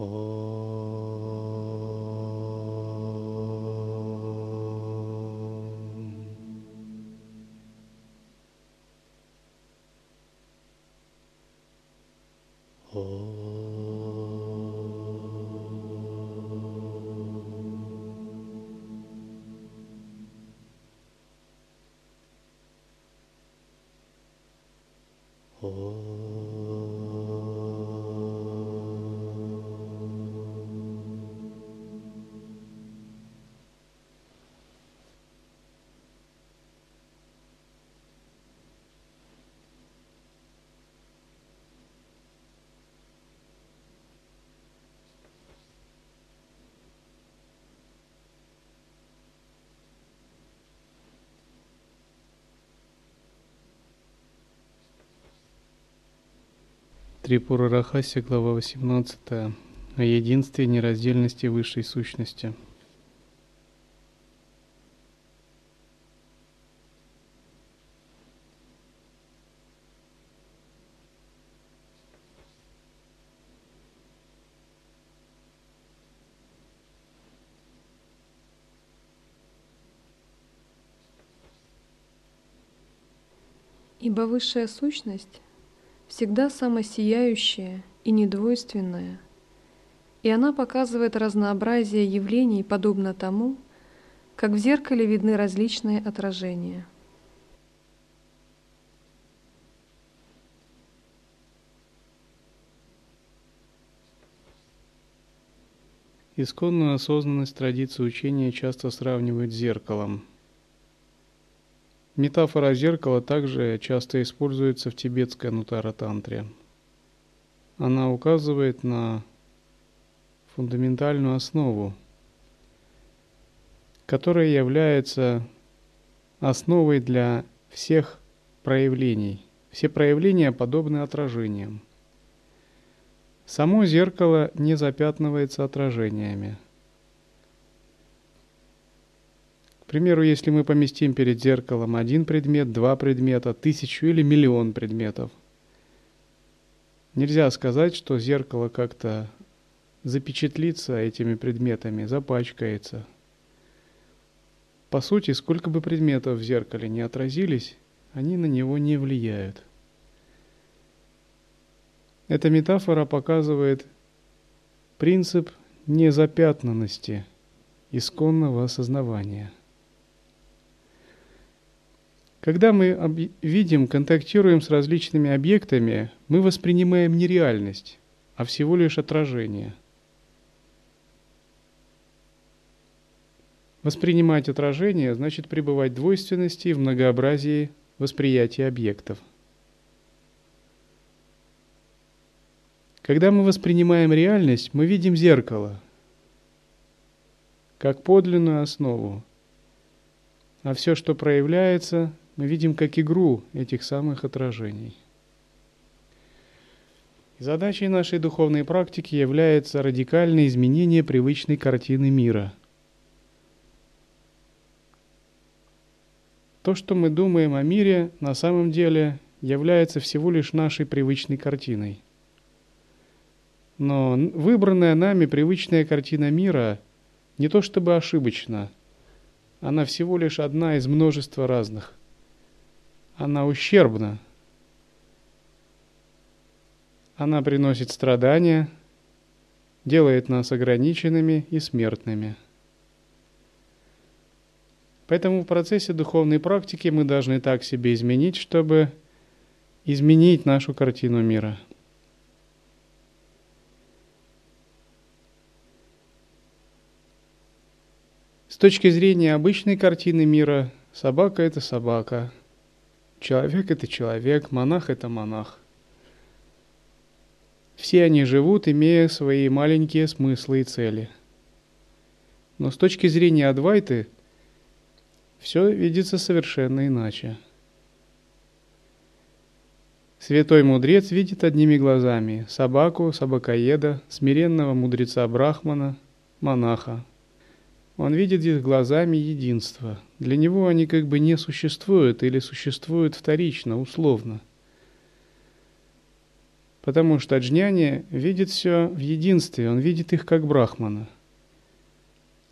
Oh. Трипура Рахаси, глава 18, о единстве нераздельности высшей сущности. Ибо высшая сущность всегда самосияющая и недвойственная, и она показывает разнообразие явлений подобно тому, как в зеркале видны различные отражения. Исконную осознанность традиции учения часто сравнивают с зеркалом – Метафора зеркала также часто используется в тибетской нутара-тантре. Она указывает на фундаментальную основу, которая является основой для всех проявлений. Все проявления подобны отражениям. Само зеркало не запятнывается отражениями – К примеру, если мы поместим перед зеркалом один предмет, два предмета, тысячу или миллион предметов, нельзя сказать, что зеркало как-то запечатлится этими предметами, запачкается. По сути, сколько бы предметов в зеркале не отразились, они на него не влияют. Эта метафора показывает принцип незапятнанности исконного осознавания – когда мы видим, контактируем с различными объектами, мы воспринимаем не реальность, а всего лишь отражение. Воспринимать отражение значит пребывать в двойственности и в многообразии восприятия объектов. Когда мы воспринимаем реальность, мы видим зеркало как подлинную основу, а все, что проявляется, мы видим как игру этих самых отражений. задачей нашей духовной практики является радикальное изменение привычной картины мира. То, что мы думаем о мире, на самом деле является всего лишь нашей привычной картиной. Но выбранная нами привычная картина мира не то чтобы ошибочна, она всего лишь одна из множества разных она ущербна. Она приносит страдания, делает нас ограниченными и смертными. Поэтому в процессе духовной практики мы должны так себе изменить, чтобы изменить нашу картину мира. С точки зрения обычной картины мира, собака – это собака – Человек – это человек, монах – это монах. Все они живут, имея свои маленькие смыслы и цели. Но с точки зрения Адвайты все видится совершенно иначе. Святой мудрец видит одними глазами собаку, собакоеда, смиренного мудреца Брахмана, монаха, он видит их глазами единства. Для него они как бы не существуют или существуют вторично, условно. Потому что джняни видит все в единстве, он видит их как брахмана.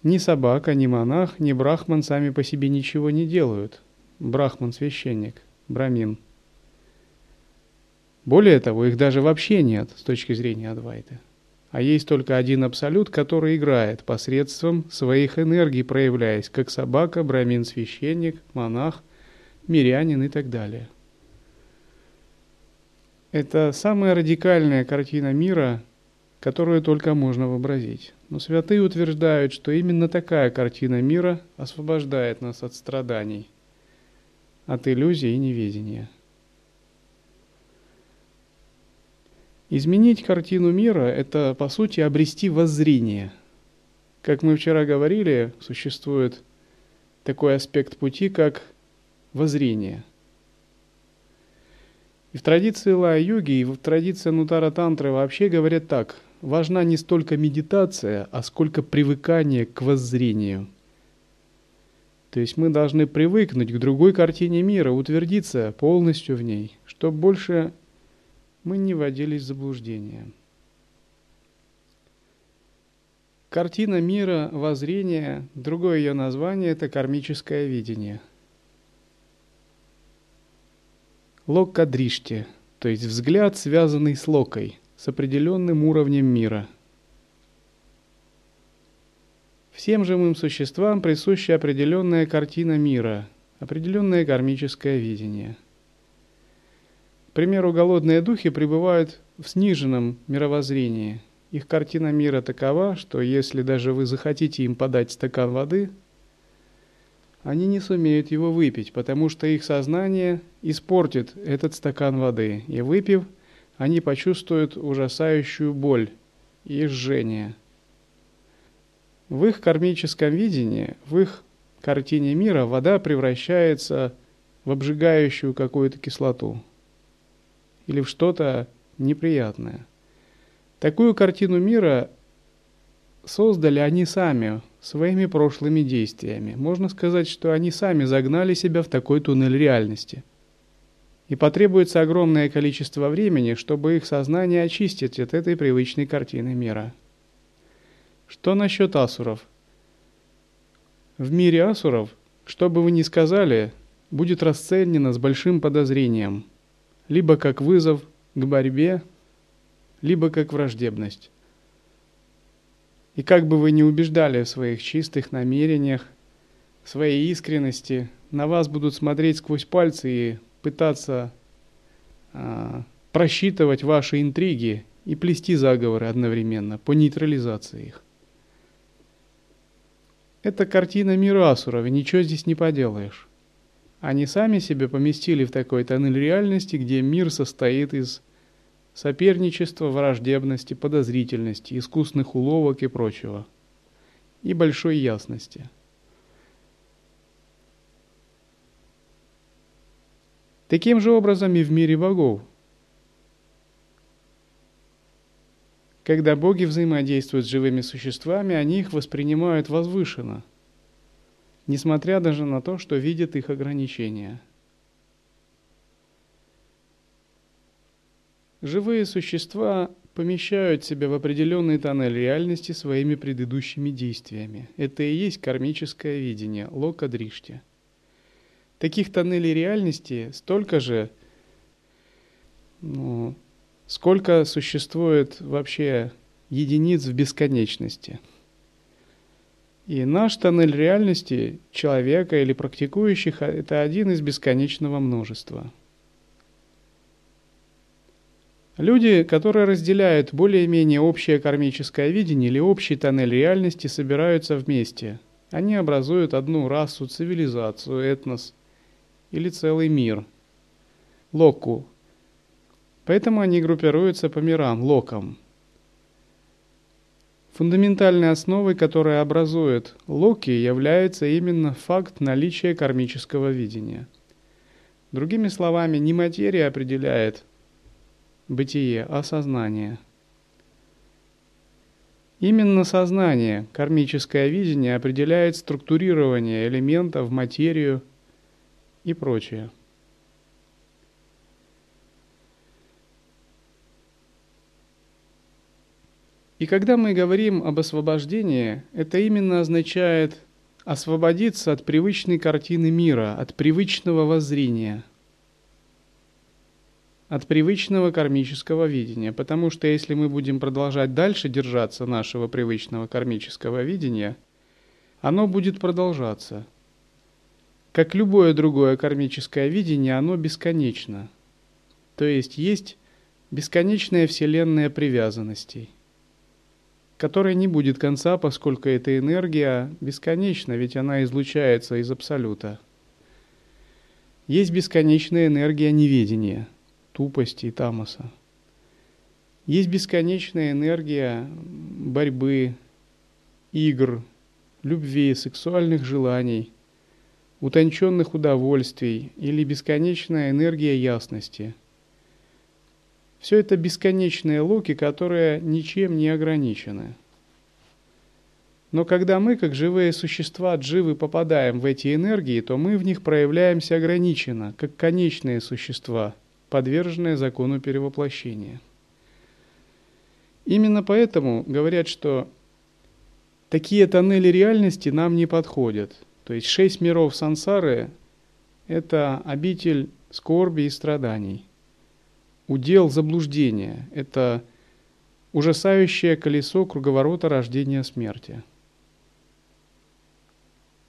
Ни собака, ни монах, ни брахман сами по себе ничего не делают. Брахман – священник, брамин. Более того, их даже вообще нет с точки зрения Адвайты а есть только один абсолют, который играет посредством своих энергий, проявляясь, как собака, брамин, священник, монах, мирянин и так далее. Это самая радикальная картина мира, которую только можно вообразить. Но святые утверждают, что именно такая картина мира освобождает нас от страданий, от иллюзий и неведения. Изменить картину мира – это, по сути, обрести воззрение. Как мы вчера говорили, существует такой аспект пути, как воззрение. И в традиции Лая-йоги, и в традиции Нутара-тантры вообще говорят так. Важна не столько медитация, а сколько привыкание к воззрению. То есть мы должны привыкнуть к другой картине мира, утвердиться полностью в ней, чтобы больше мы не вводились в заблуждение. Картина мира, воззрение, другое ее название – это кармическое видение. Локкадришти, то есть взгляд, связанный с локой, с определенным уровнем мира. Всем живым существам присуща определенная картина мира, определенное кармическое видение – примеру, голодные духи пребывают в сниженном мировоззрении. Их картина мира такова, что если даже вы захотите им подать стакан воды, они не сумеют его выпить, потому что их сознание испортит этот стакан воды, и выпив, они почувствуют ужасающую боль и жжение. В их кармическом видении, в их картине мира вода превращается в обжигающую какую-то кислоту – или в что-то неприятное. Такую картину мира создали они сами, своими прошлыми действиями. Можно сказать, что они сами загнали себя в такой туннель реальности. И потребуется огромное количество времени, чтобы их сознание очистить от этой привычной картины мира. Что насчет асуров? В мире асуров, что бы вы ни сказали, будет расценено с большим подозрением – либо как вызов к борьбе, либо как враждебность. И как бы вы ни убеждали в своих чистых намерениях, своей искренности, на вас будут смотреть сквозь пальцы и пытаться а, просчитывать ваши интриги и плести заговоры одновременно по нейтрализации их. Это картина мира Асуров, и ничего здесь не поделаешь. Они сами себя поместили в такой тоннель реальности, где мир состоит из соперничества, враждебности, подозрительности, искусных уловок и прочего. И большой ясности. Таким же образом и в мире богов. Когда боги взаимодействуют с живыми существами, они их воспринимают возвышенно – несмотря даже на то, что видят их ограничения. Живые существа помещают себя в определенный тоннель реальности своими предыдущими действиями. Это и есть кармическое видение, лока дришти. Таких тоннелей реальности столько же, ну, сколько существует вообще единиц в бесконечности – и наш тоннель реальности человека или практикующих – это один из бесконечного множества. Люди, которые разделяют более-менее общее кармическое видение или общий тоннель реальности, собираются вместе. Они образуют одну расу, цивилизацию, этнос или целый мир – локу. Поэтому они группируются по мирам, локам – Фундаментальной основой, которая образует Локи, является именно факт наличия кармического видения. Другими словами, не материя определяет бытие, а сознание. Именно сознание, кармическое видение определяет структурирование элементов в материю и прочее. И когда мы говорим об освобождении, это именно означает освободиться от привычной картины мира, от привычного воззрения, от привычного кармического видения. Потому что если мы будем продолжать дальше держаться нашего привычного кармического видения, оно будет продолжаться. Как любое другое кармическое видение, оно бесконечно. То есть есть бесконечная вселенная привязанностей которой не будет конца, поскольку эта энергия бесконечна, ведь она излучается из Абсолюта. Есть бесконечная энергия неведения, тупости и тамаса. Есть бесконечная энергия борьбы, игр, любви, сексуальных желаний, утонченных удовольствий или бесконечная энергия ясности – все это бесконечные луки, которые ничем не ограничены. Но когда мы, как живые существа, дживы, попадаем в эти энергии, то мы в них проявляемся ограниченно, как конечные существа, подверженные закону перевоплощения. Именно поэтому говорят, что такие тоннели реальности нам не подходят. То есть шесть миров сансары – это обитель скорби и страданий удел заблуждения. Это ужасающее колесо круговорота рождения смерти.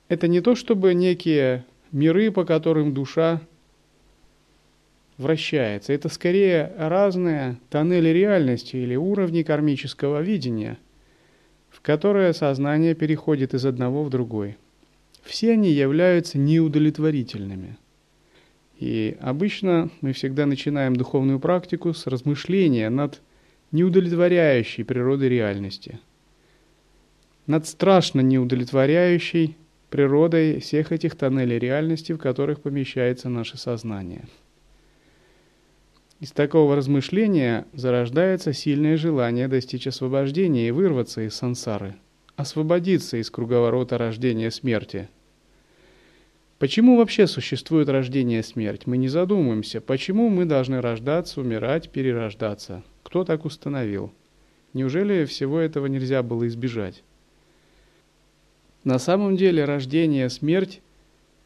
Это не то, чтобы некие миры, по которым душа вращается. Это скорее разные тоннели реальности или уровни кармического видения, в которые сознание переходит из одного в другой. Все они являются неудовлетворительными – и обычно мы всегда начинаем духовную практику с размышления над неудовлетворяющей природой реальности, над страшно неудовлетворяющей природой всех этих тоннелей реальности, в которых помещается наше сознание. Из такого размышления зарождается сильное желание достичь освобождения и вырваться из сансары, освободиться из круговорота рождения смерти – Почему вообще существует рождение и смерть? Мы не задумываемся, почему мы должны рождаться, умирать, перерождаться. Кто так установил? Неужели всего этого нельзя было избежать? На самом деле рождение и смерть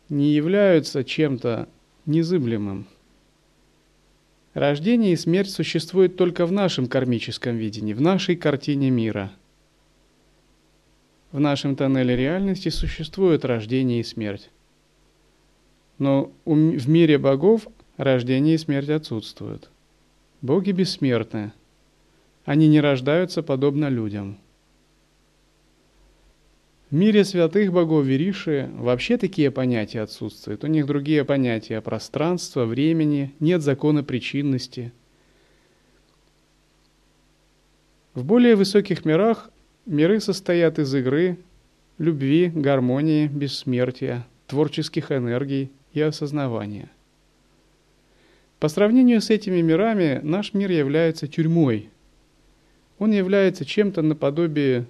не являются чем-то незыблемым. Рождение и смерть существуют только в нашем кармическом видении, в нашей картине мира. В нашем тоннеле реальности существует рождение и смерть. Но в мире богов рождение и смерть отсутствуют. Боги бессмертны. Они не рождаются подобно людям. В мире святых богов Вериши вообще такие понятия отсутствуют. У них другие понятия пространства, времени, нет закона причинности. В более высоких мирах миры состоят из игры, любви, гармонии, бессмертия, творческих энергий – и осознавания. По сравнению с этими мирами наш мир является тюрьмой. Он является чем-то наподобие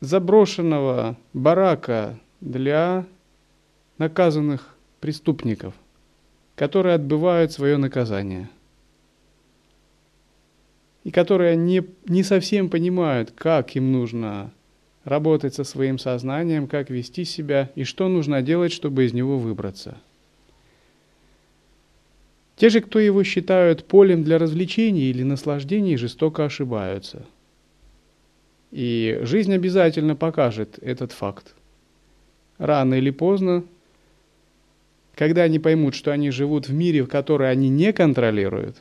заброшенного барака для наказанных преступников, которые отбывают свое наказание – и которые не, не совсем понимают, как им нужно работать со своим сознанием, как вести себя и что нужно делать, чтобы из него выбраться. Те же, кто его считают полем для развлечений или наслаждений, жестоко ошибаются. И жизнь обязательно покажет этот факт. Рано или поздно, когда они поймут, что они живут в мире, который они не контролируют,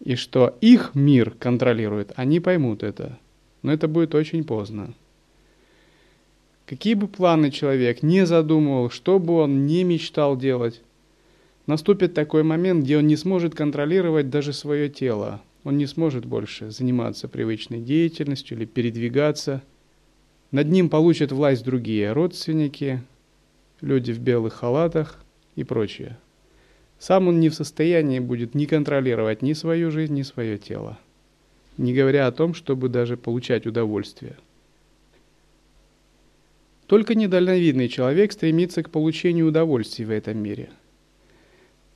и что их мир контролирует, они поймут это. Но это будет очень поздно. Какие бы планы человек не задумывал, что бы он не мечтал делать, наступит такой момент, где он не сможет контролировать даже свое тело. Он не сможет больше заниматься привычной деятельностью или передвигаться. Над ним получат власть другие родственники, люди в белых халатах и прочее. Сам он не в состоянии будет ни контролировать ни свою жизнь, ни свое тело, не говоря о том, чтобы даже получать удовольствие. Только недальновидный человек стремится к получению удовольствий в этом мире.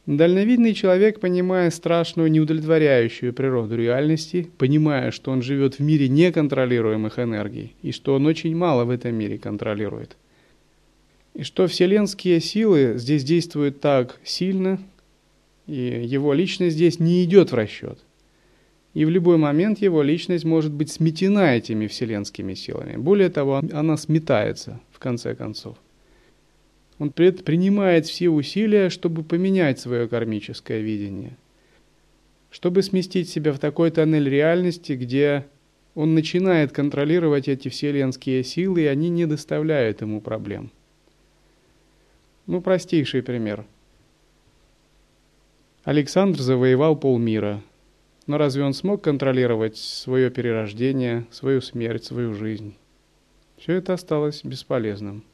Дальновидный человек, понимая страшную неудовлетворяющую природу реальности, понимая, что он живет в мире неконтролируемых энергий и что он очень мало в этом мире контролирует, и что вселенские силы здесь действуют так сильно, и его личность здесь не идет в расчет. И в любой момент его личность может быть сметена этими вселенскими силами. Более того, она сметается в конце концов. Он предпринимает все усилия, чтобы поменять свое кармическое видение, чтобы сместить себя в такой тоннель реальности, где он начинает контролировать эти вселенские силы, и они не доставляют ему проблем. Ну, простейший пример. Александр завоевал полмира. Но разве он смог контролировать свое перерождение, свою смерть, свою жизнь? Все это осталось бесполезным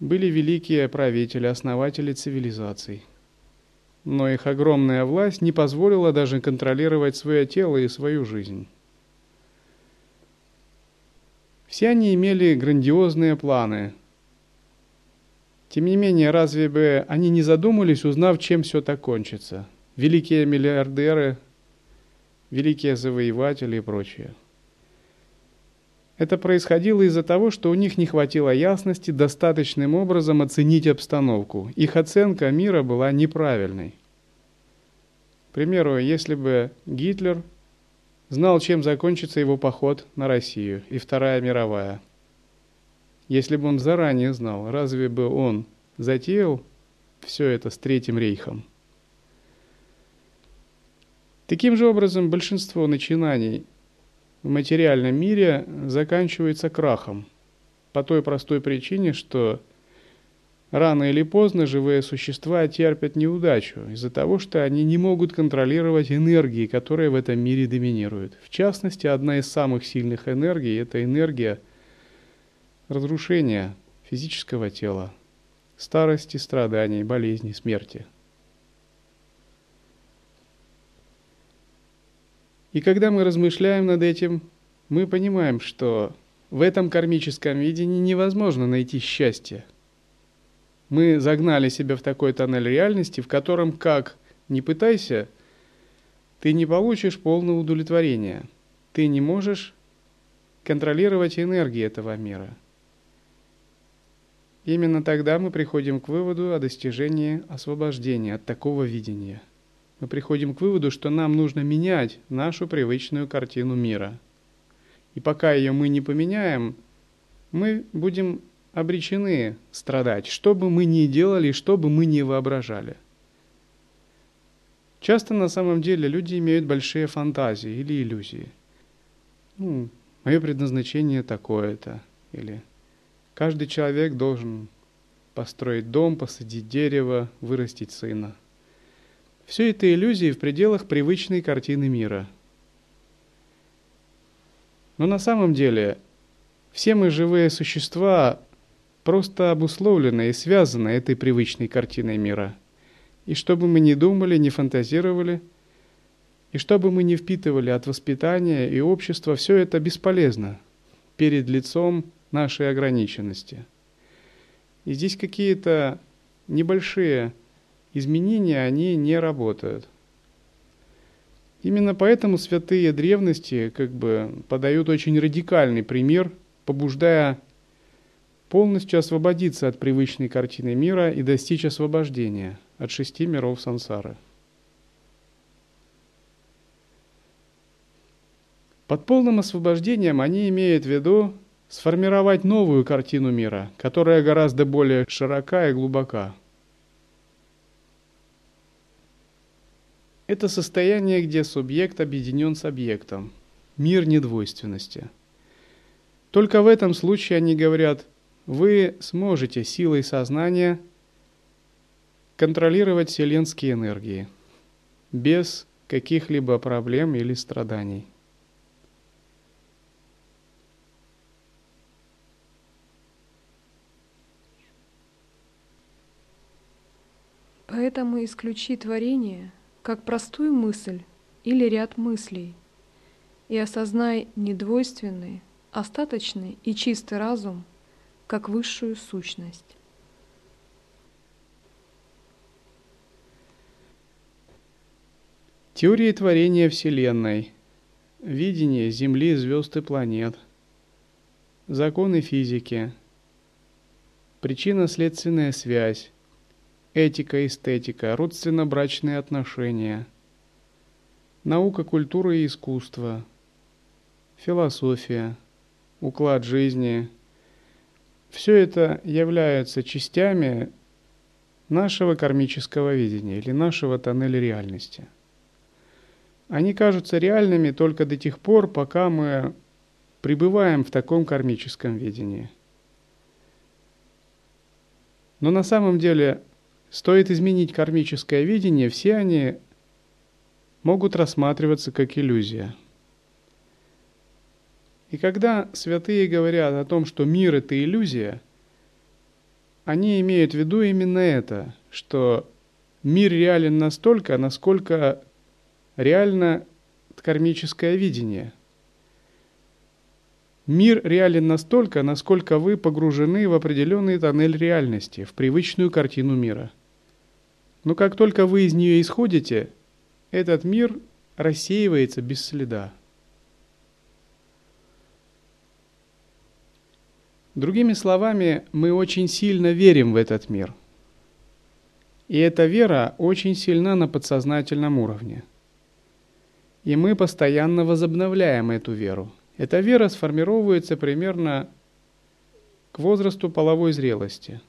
были великие правители, основатели цивилизаций. Но их огромная власть не позволила даже контролировать свое тело и свою жизнь. Все они имели грандиозные планы. Тем не менее, разве бы они не задумались, узнав, чем все так кончится? Великие миллиардеры, великие завоеватели и прочее – это происходило из-за того, что у них не хватило ясности достаточным образом оценить обстановку. Их оценка мира была неправильной. К примеру, если бы Гитлер знал, чем закончится его поход на Россию и Вторая мировая, если бы он заранее знал, разве бы он затеял все это с Третьим рейхом? Таким же образом, большинство начинаний в материальном мире заканчивается крахом. По той простой причине, что рано или поздно живые существа терпят неудачу из-за того, что они не могут контролировать энергии, которые в этом мире доминируют. В частности, одна из самых сильных энергий – это энергия разрушения физического тела, старости, страданий, болезней, смерти – И когда мы размышляем над этим, мы понимаем, что в этом кармическом видении невозможно найти счастье. Мы загнали себя в такой тоннель реальности, в котором, как не пытайся, ты не получишь полного удовлетворения. Ты не можешь контролировать энергии этого мира. Именно тогда мы приходим к выводу о достижении освобождения от такого видения – мы приходим к выводу, что нам нужно менять нашу привычную картину мира. И пока ее мы не поменяем, мы будем обречены страдать, что бы мы ни делали, что бы мы ни воображали. Часто на самом деле люди имеют большие фантазии или иллюзии. Ну, мое предназначение такое-то. Или каждый человек должен построить дом, посадить дерево, вырастить сына – все это иллюзии в пределах привычной картины мира. Но на самом деле все мы живые существа просто обусловлены и связаны этой привычной картиной мира. И что бы мы ни думали, ни фантазировали, и что бы мы ни впитывали от воспитания и общества, все это бесполезно перед лицом нашей ограниченности. И здесь какие-то небольшие изменения, они не работают. Именно поэтому святые древности как бы подают очень радикальный пример, побуждая полностью освободиться от привычной картины мира и достичь освобождения от шести миров сансары. Под полным освобождением они имеют в виду сформировать новую картину мира, которая гораздо более широка и глубока – Это состояние, где субъект объединен с объектом. Мир недвойственности. Только в этом случае они говорят, вы сможете силой сознания контролировать вселенские энергии без каких-либо проблем или страданий. Поэтому исключи творение – как простую мысль или ряд мыслей, и осознай недвойственный, остаточный и чистый разум как высшую сущность. Теория творения Вселенной, видение Земли, звезд и планет, законы физики, причинно-следственная связь, этика, эстетика, родственно-брачные отношения, наука, культура и искусство, философия, уклад жизни. Все это являются частями нашего кармического видения или нашего тоннеля реальности. Они кажутся реальными только до тех пор, пока мы пребываем в таком кармическом видении. Но на самом деле стоит изменить кармическое видение, все они могут рассматриваться как иллюзия. И когда святые говорят о том, что мир – это иллюзия, они имеют в виду именно это, что мир реален настолько, насколько реально кармическое видение. Мир реален настолько, насколько вы погружены в определенный тоннель реальности, в привычную картину мира. Но как только вы из нее исходите, этот мир рассеивается без следа. Другими словами, мы очень сильно верим в этот мир. И эта вера очень сильна на подсознательном уровне – и мы постоянно возобновляем эту веру. Эта вера сформировывается примерно к возрасту половой зрелости.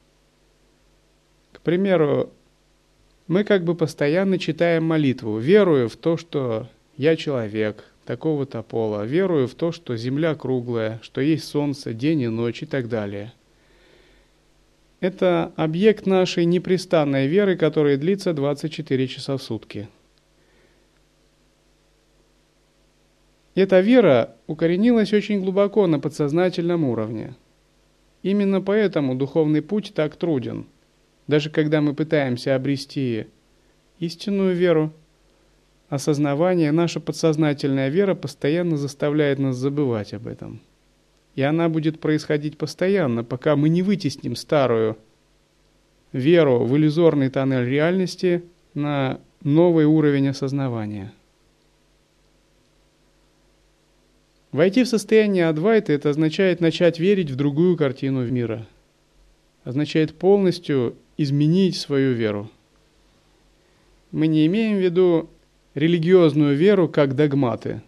К примеру, мы как бы постоянно читаем молитву, верую в то, что я человек такого-то пола, верую в то, что Земля круглая, что есть Солнце, день и ночь и так далее. Это объект нашей непрестанной веры, которая длится 24 часа в сутки – Эта вера укоренилась очень глубоко на подсознательном уровне. Именно поэтому духовный путь так труден. Даже когда мы пытаемся обрести истинную веру, осознавание, наша подсознательная вера постоянно заставляет нас забывать об этом. И она будет происходить постоянно, пока мы не вытесним старую веру в иллюзорный тоннель реальности на новый уровень осознавания – Войти в состояние Адвайта – это означает начать верить в другую картину мира. Означает полностью изменить свою веру. Мы не имеем в виду религиозную веру как догматы,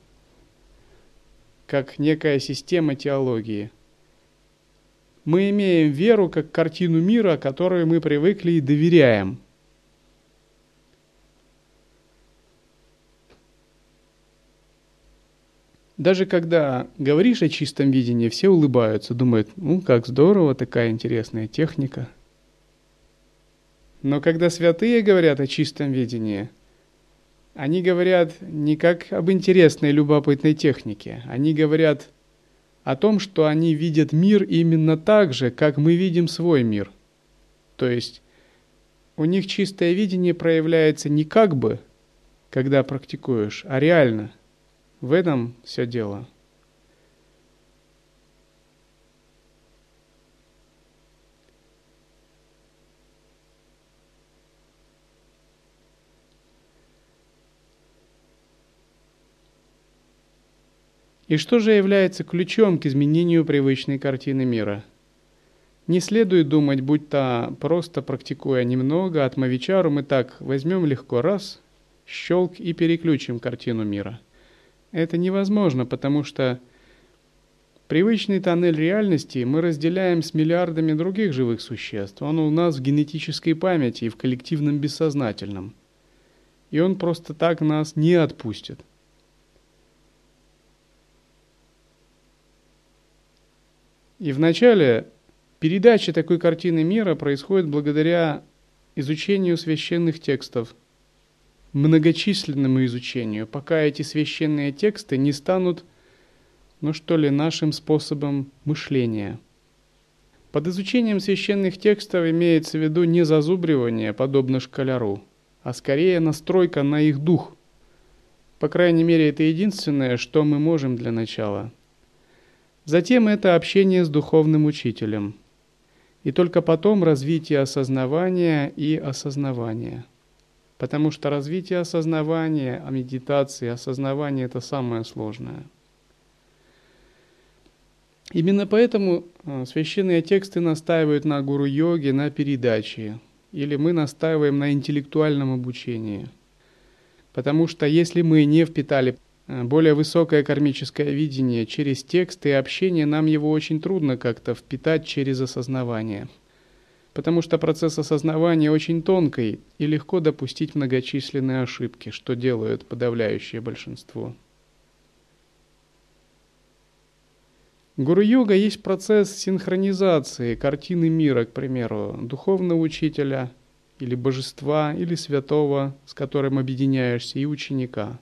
как некая система теологии. Мы имеем веру как картину мира, которую мы привыкли и доверяем – Даже когда говоришь о чистом видении, все улыбаются, думают, ну как здорово, такая интересная техника. Но когда святые говорят о чистом видении, они говорят не как об интересной, любопытной технике. Они говорят о том, что они видят мир именно так же, как мы видим свой мир. То есть у них чистое видение проявляется не как бы, когда практикуешь, а реально – в этом все дело. И что же является ключом к изменению привычной картины мира? Не следует думать, будь то просто практикуя немного, от Мавичару мы так возьмем легко раз, щелк и переключим картину мира – это невозможно, потому что привычный тоннель реальности мы разделяем с миллиардами других живых существ. Он у нас в генетической памяти и в коллективном бессознательном. И он просто так нас не отпустит. И вначале передача такой картины мира происходит благодаря изучению священных текстов – многочисленному изучению, пока эти священные тексты не станут, ну что ли, нашим способом мышления. Под изучением священных текстов имеется в виду не зазубривание, подобно шкаляру, а скорее настройка на их дух. По крайней мере, это единственное, что мы можем для начала. Затем это общение с духовным учителем. И только потом развитие осознавания и осознавания – Потому что развитие осознавания, а медитации, осознавание – это самое сложное. Именно поэтому э, священные тексты настаивают на гуру-йоге, на передаче, или мы настаиваем на интеллектуальном обучении. Потому что если мы не впитали более высокое кармическое видение через тексты и общение, нам его очень трудно как-то впитать через осознавание – потому что процесс осознавания очень тонкий и легко допустить многочисленные ошибки, что делают подавляющее большинство. Гуру-йога есть процесс синхронизации картины мира, к примеру, духовного учителя или божества, или святого, с которым объединяешься, и ученика.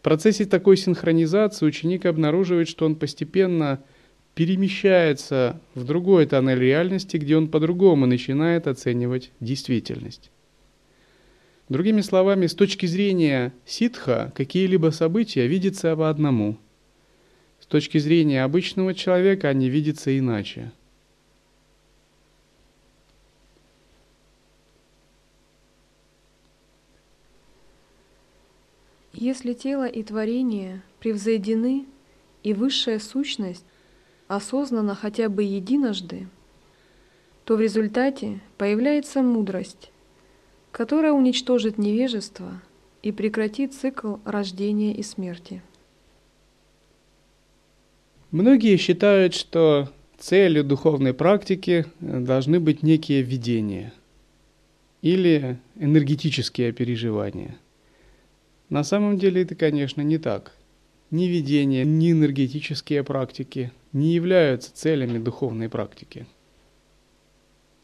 В процессе такой синхронизации ученик обнаруживает, что он постепенно – перемещается в другой тоннель реальности, где он по-другому начинает оценивать действительность. Другими словами, с точки зрения ситха, какие-либо события видятся по одному. С точки зрения обычного человека они видятся иначе. Если тело и творение превзойдены, и высшая сущность осознанно хотя бы единожды, то в результате появляется мудрость, которая уничтожит невежество и прекратит цикл рождения и смерти. Многие считают, что целью духовной практики должны быть некие видения или энергетические переживания. На самом деле это, конечно, не так. Ни видения, ни энергетические практики не являются целями духовной практики.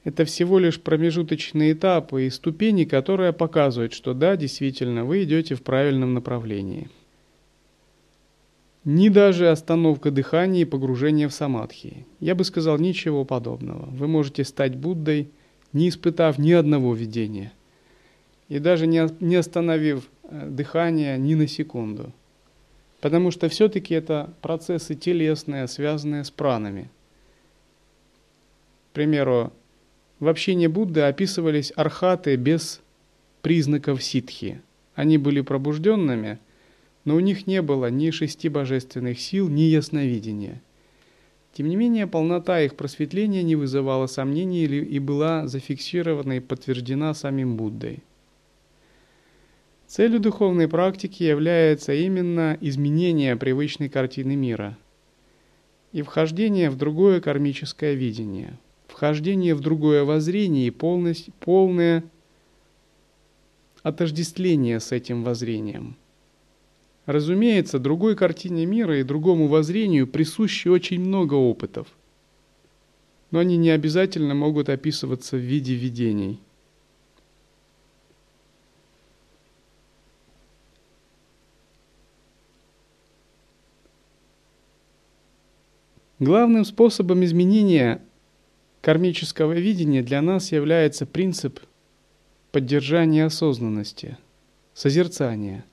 Это всего лишь промежуточные этапы и ступени, которые показывают, что да, действительно, вы идете в правильном направлении. Ни даже остановка дыхания и погружение в самадхи. Я бы сказал, ничего подобного. Вы можете стать Буддой, не испытав ни одного видения. И даже не остановив э, дыхание ни на секунду – Потому что все-таки это процессы телесные, связанные с пранами. К примеру, в общине Будды описывались архаты без признаков ситхи. Они были пробужденными, но у них не было ни шести божественных сил, ни ясновидения. Тем не менее, полнота их просветления не вызывала сомнений и была зафиксирована и подтверждена самим Буддой. Целью духовной практики является именно изменение привычной картины мира и вхождение в другое кармическое видение, вхождение в другое воззрение и полность, полное отождествление с этим воззрением. Разумеется, другой картине мира и другому воззрению присуще очень много опытов, но они не обязательно могут описываться в виде видений. Главным способом изменения кармического видения для нас является принцип поддержания осознанности, созерцания.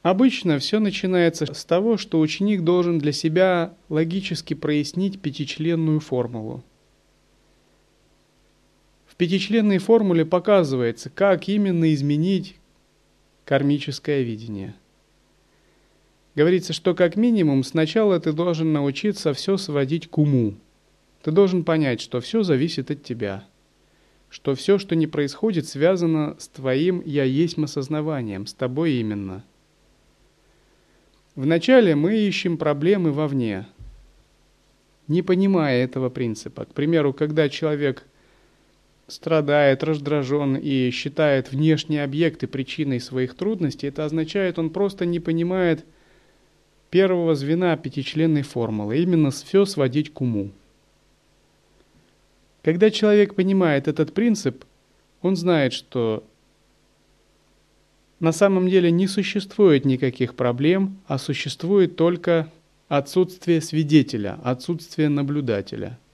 Обычно все начинается с того, что ученик должен для себя логически прояснить пятичленную формулу. В пятичленной формуле показывается, как именно изменить кармическое видение. Говорится, что как минимум сначала ты должен научиться все сводить к уму. Ты должен понять, что все зависит от тебя, что все, что не происходит, связано с твоим «я есть» осознаванием, с тобой именно. Вначале мы ищем проблемы вовне, не понимая этого принципа. К примеру, когда человек – страдает, раздражен и считает внешние объекты причиной своих трудностей, это означает, он просто не понимает первого звена пятичленной формулы, именно все сводить к уму. Когда человек понимает этот принцип, он знает, что на самом деле не существует никаких проблем, а существует только отсутствие свидетеля, отсутствие наблюдателя –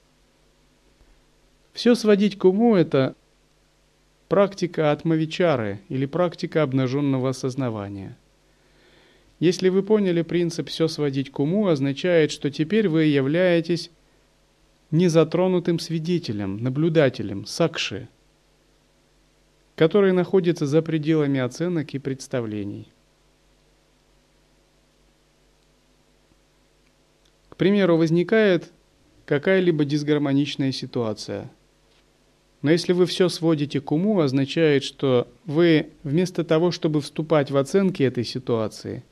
все сводить к уму – это практика атмавичары или практика обнаженного осознавания. Если вы поняли принцип «все сводить к уму», означает, что теперь вы являетесь незатронутым свидетелем, наблюдателем, сакши, который находится за пределами оценок и представлений. К примеру, возникает какая-либо дисгармоничная ситуация. Но если вы все сводите к уму, означает, что вы вместо того, чтобы вступать в оценки этой ситуации,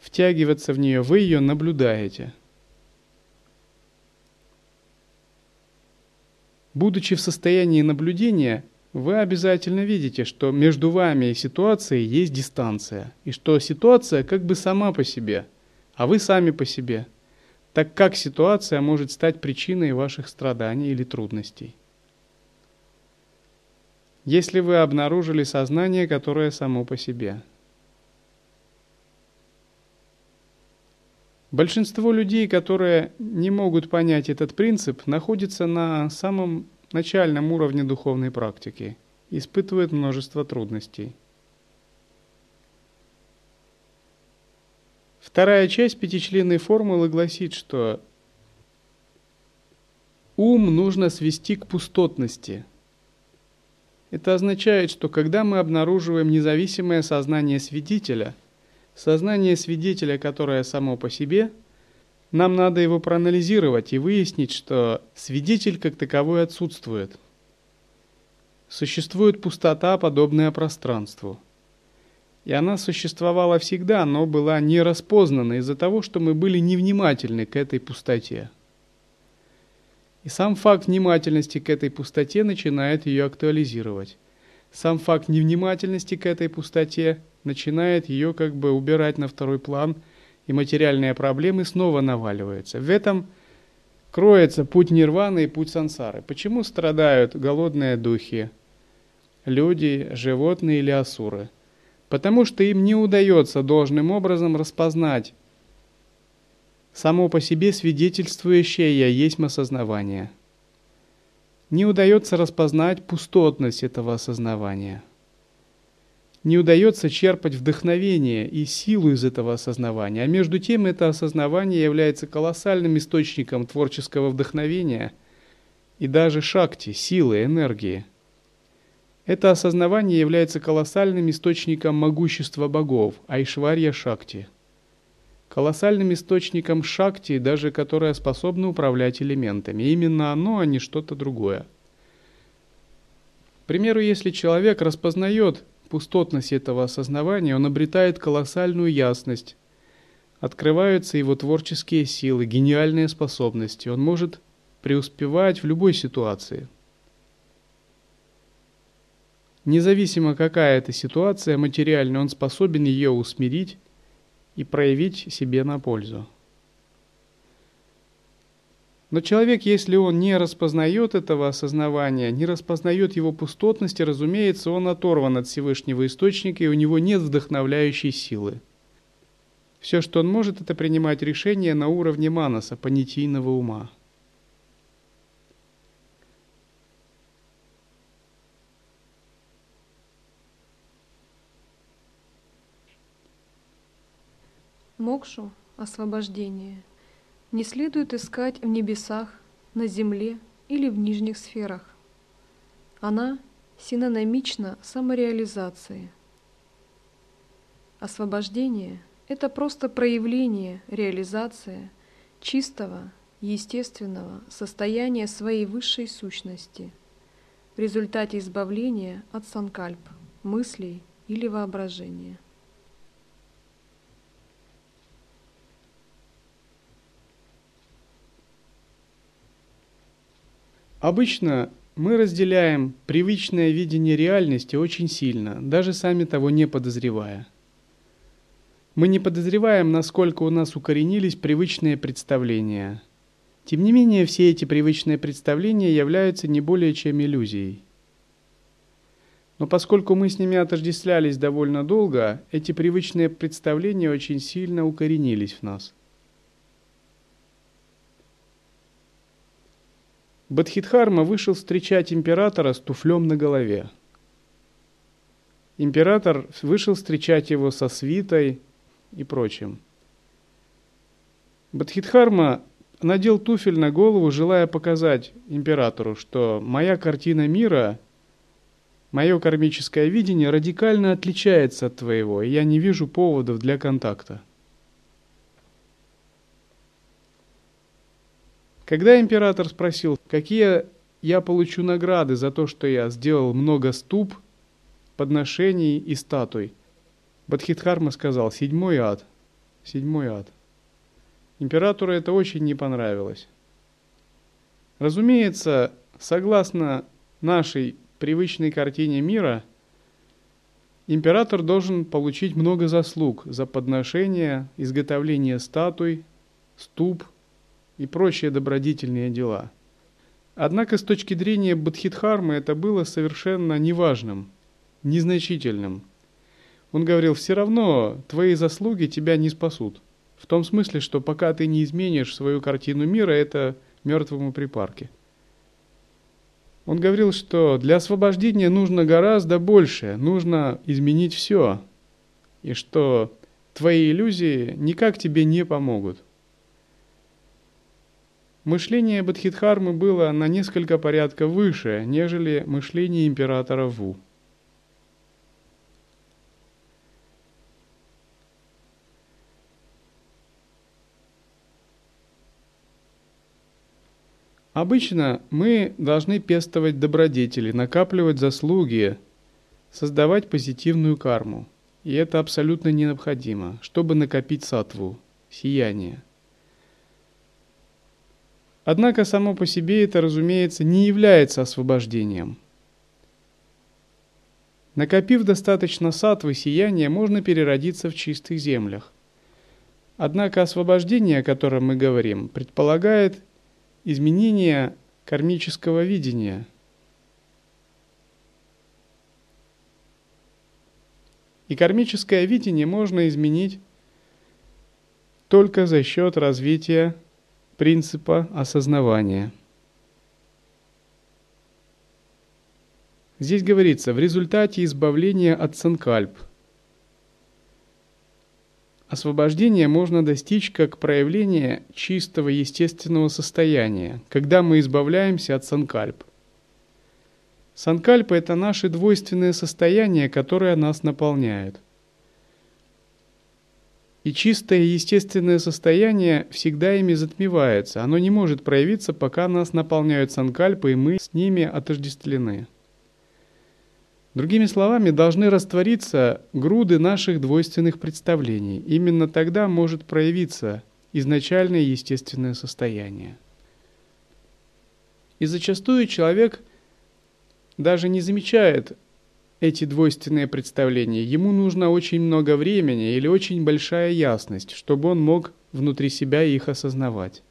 втягиваться в нее, вы ее наблюдаете. Будучи в состоянии наблюдения, вы обязательно видите, что между вами и ситуацией есть дистанция, и что ситуация как бы сама по себе – а вы сами по себе, так как ситуация может стать причиной ваших страданий или трудностей. Если вы обнаружили сознание, которое само по себе. Большинство людей, которые не могут понять этот принцип, находятся на самом начальном уровне духовной практики, испытывают множество трудностей – Вторая часть пятичленной формулы гласит, что ум нужно свести к пустотности. Это означает, что когда мы обнаруживаем независимое сознание свидетеля, сознание свидетеля, которое само по себе, нам надо его проанализировать и выяснить, что свидетель как таковой отсутствует. Существует пустота, подобная пространству – и она существовала всегда, но была не распознана из-за того, что мы были невнимательны к этой пустоте. И сам факт внимательности к этой пустоте начинает ее актуализировать. Сам факт невнимательности к этой пустоте начинает ее как бы убирать на второй план, и материальные проблемы снова наваливаются. В этом кроется путь нирваны и путь сансары. Почему страдают голодные духи, люди, животные или асуры? потому что им не удается должным образом распознать само по себе свидетельствующее «я есть осознавание». Не удается распознать пустотность этого осознавания. Не удается черпать вдохновение и силу из этого осознавания, а между тем это осознавание является колоссальным источником творческого вдохновения и даже шакти, силы, энергии – это осознавание является колоссальным источником могущества богов, Айшварья Шакти. Колоссальным источником Шакти, даже которое способно управлять элементами. Именно оно, а не что-то другое. К примеру, если человек распознает пустотность этого осознавания, он обретает колоссальную ясность, открываются его творческие силы, гениальные способности. Он может преуспевать в любой ситуации – Независимо какая это ситуация материальная, он способен ее усмирить и проявить себе на пользу. Но человек, если он не распознает этого осознавания, не распознает его пустотности, разумеется, он оторван от Всевышнего Источника, и у него нет вдохновляющей силы. Все, что он может, это принимать решения на уровне манаса, понятийного ума. Мокшу, освобождение, не следует искать в небесах, на земле или в нижних сферах. Она синонимична самореализации. Освобождение – это просто проявление, реализация чистого, естественного состояния своей высшей сущности в результате избавления от санкальп, мыслей или воображения. Обычно мы разделяем привычное видение реальности очень сильно, даже сами того не подозревая. Мы не подозреваем, насколько у нас укоренились привычные представления. Тем не менее, все эти привычные представления являются не более чем иллюзией. Но поскольку мы с ними отождествлялись довольно долго, эти привычные представления очень сильно укоренились в нас – Бадхидхарма вышел встречать императора с туфлем на голове. Император вышел встречать его со свитой и прочим. Бадхидхарма надел туфель на голову, желая показать императору, что моя картина мира, мое кармическое видение радикально отличается от твоего, и я не вижу поводов для контакта. Когда император спросил, какие я получу награды за то, что я сделал много ступ, подношений и статуй, Бадхидхарма сказал, седьмой ад, седьмой ад. Императору это очень не понравилось. Разумеется, согласно нашей привычной картине мира, император должен получить много заслуг за подношение, изготовление статуй, ступ и прочие добродетельные дела. Однако с точки зрения Бадхидхармы это было совершенно неважным, незначительным. Он говорил, все равно твои заслуги тебя не спасут. В том смысле, что пока ты не изменишь свою картину мира, это мертвому припарке. Он говорил, что для освобождения нужно гораздо больше, нужно изменить все, и что твои иллюзии никак тебе не помогут. Мышление Бадхидхармы было на несколько порядков выше, нежели мышление императора Ву. Обычно мы должны пестовать добродетели, накапливать заслуги, создавать позитивную карму. И это абсолютно необходимо, чтобы накопить сатву, сияние. Однако само по себе это, разумеется, не является освобождением. Накопив достаточно сатвы сияния, можно переродиться в чистых землях. Однако освобождение, о котором мы говорим, предполагает изменение кармического видения. И кармическое видение можно изменить только за счет развития принципа осознавания. Здесь говорится, в результате избавления от санкальп – Освобождение можно достичь как проявление чистого естественного состояния, когда мы избавляемся от санкальп. Санкальпа – это наше двойственное состояние, которое нас наполняет. И чистое естественное состояние всегда ими затмевается. Оно не может проявиться, пока нас наполняют санкальпы, и мы с ними отождествлены. Другими словами, должны раствориться груды наших двойственных представлений. Именно тогда может проявиться изначальное естественное состояние. И зачастую человек даже не замечает эти двойственные представления. Ему нужно очень много времени или очень большая ясность, чтобы он мог внутри себя их осознавать.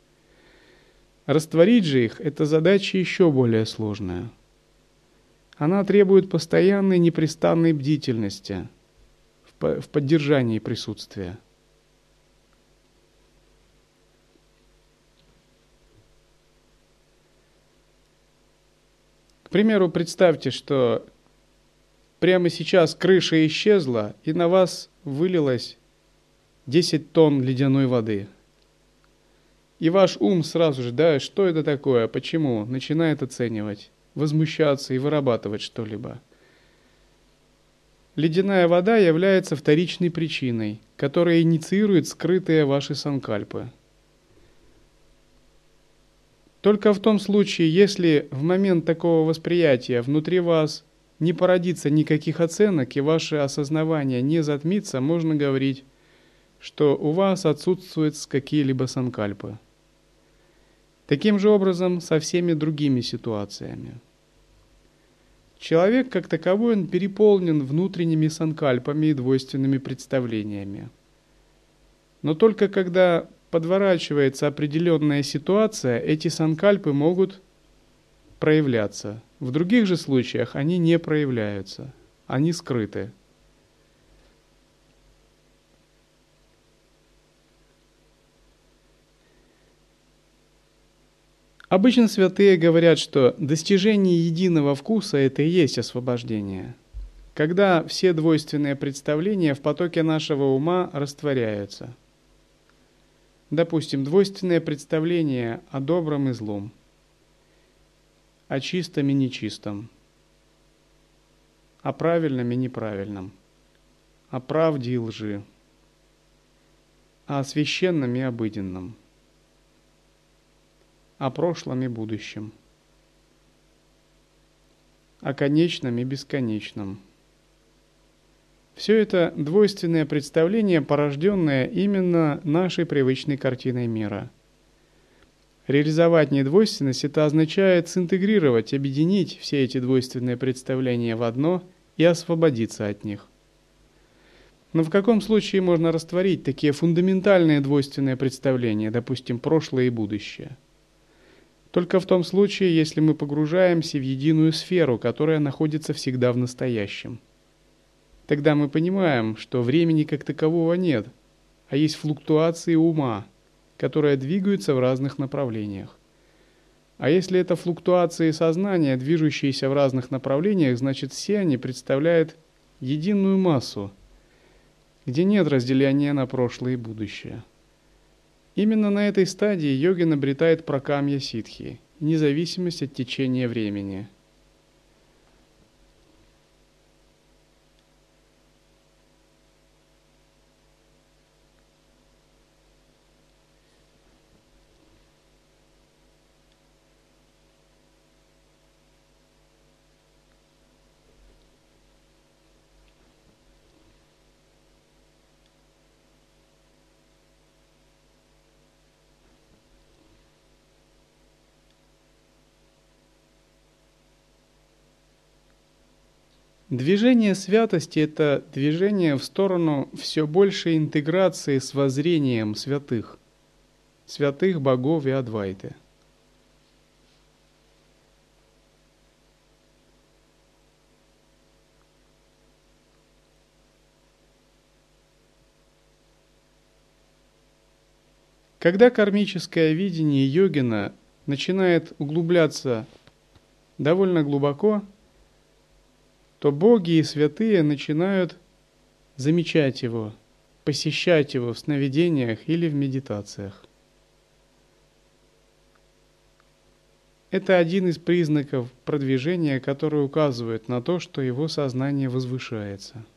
Растворить же их – это задача еще более сложная – она требует постоянной непрестанной бдительности в поддержании присутствия. К примеру, представьте, что прямо сейчас крыша исчезла, и на вас вылилось 10 тонн ледяной воды. И ваш ум сразу же, да, что это такое, почему, начинает оценивать возмущаться и вырабатывать что-либо. Ледяная вода является вторичной причиной, которая инициирует скрытые ваши санкальпы. Только в том случае, если в момент такого восприятия внутри вас не породится никаких оценок и ваше осознавание не затмится, можно говорить, что у вас отсутствуют какие-либо санкальпы. Таким же образом со всеми другими ситуациями. Человек как таковой он переполнен внутренними санкальпами и двойственными представлениями. Но только когда подворачивается определенная ситуация, эти санкальпы могут проявляться. В других же случаях они не проявляются, они скрыты. Обычно святые говорят, что достижение единого вкуса – это и есть освобождение. Когда все двойственные представления в потоке нашего ума растворяются. Допустим, двойственное представление о добром и злом, о чистом и нечистом, о правильном и неправильном, о правде и лжи, о священном и обыденном, о прошлом и будущем, о конечном и бесконечном – все это двойственное представление, порожденное именно нашей привычной картиной мира. Реализовать недвойственность – это означает синтегрировать, объединить все эти двойственные представления в одно и освободиться от них. Но в каком случае можно растворить такие фундаментальные двойственные представления, допустим, прошлое и будущее? Только в том случае, если мы погружаемся в единую сферу, которая находится всегда в настоящем – Тогда мы понимаем, что времени как такового нет, а есть флуктуации ума, которые двигаются в разных направлениях. А если это флуктуации сознания, движущиеся в разных направлениях, значит все они представляют единую массу, где нет разделения на прошлое и будущее. Именно на этой стадии йогин обретает прокамья ситхи, независимость от течения времени – Движение святости – это движение в сторону все большей интеграции с воззрением святых, святых богов и Адвайты. Когда кармическое видение йогина начинает углубляться довольно глубоко – то боги и святые начинают замечать его, посещать его в сновидениях или в медитациях. Это один из признаков продвижения, который указывает на то, что его сознание возвышается –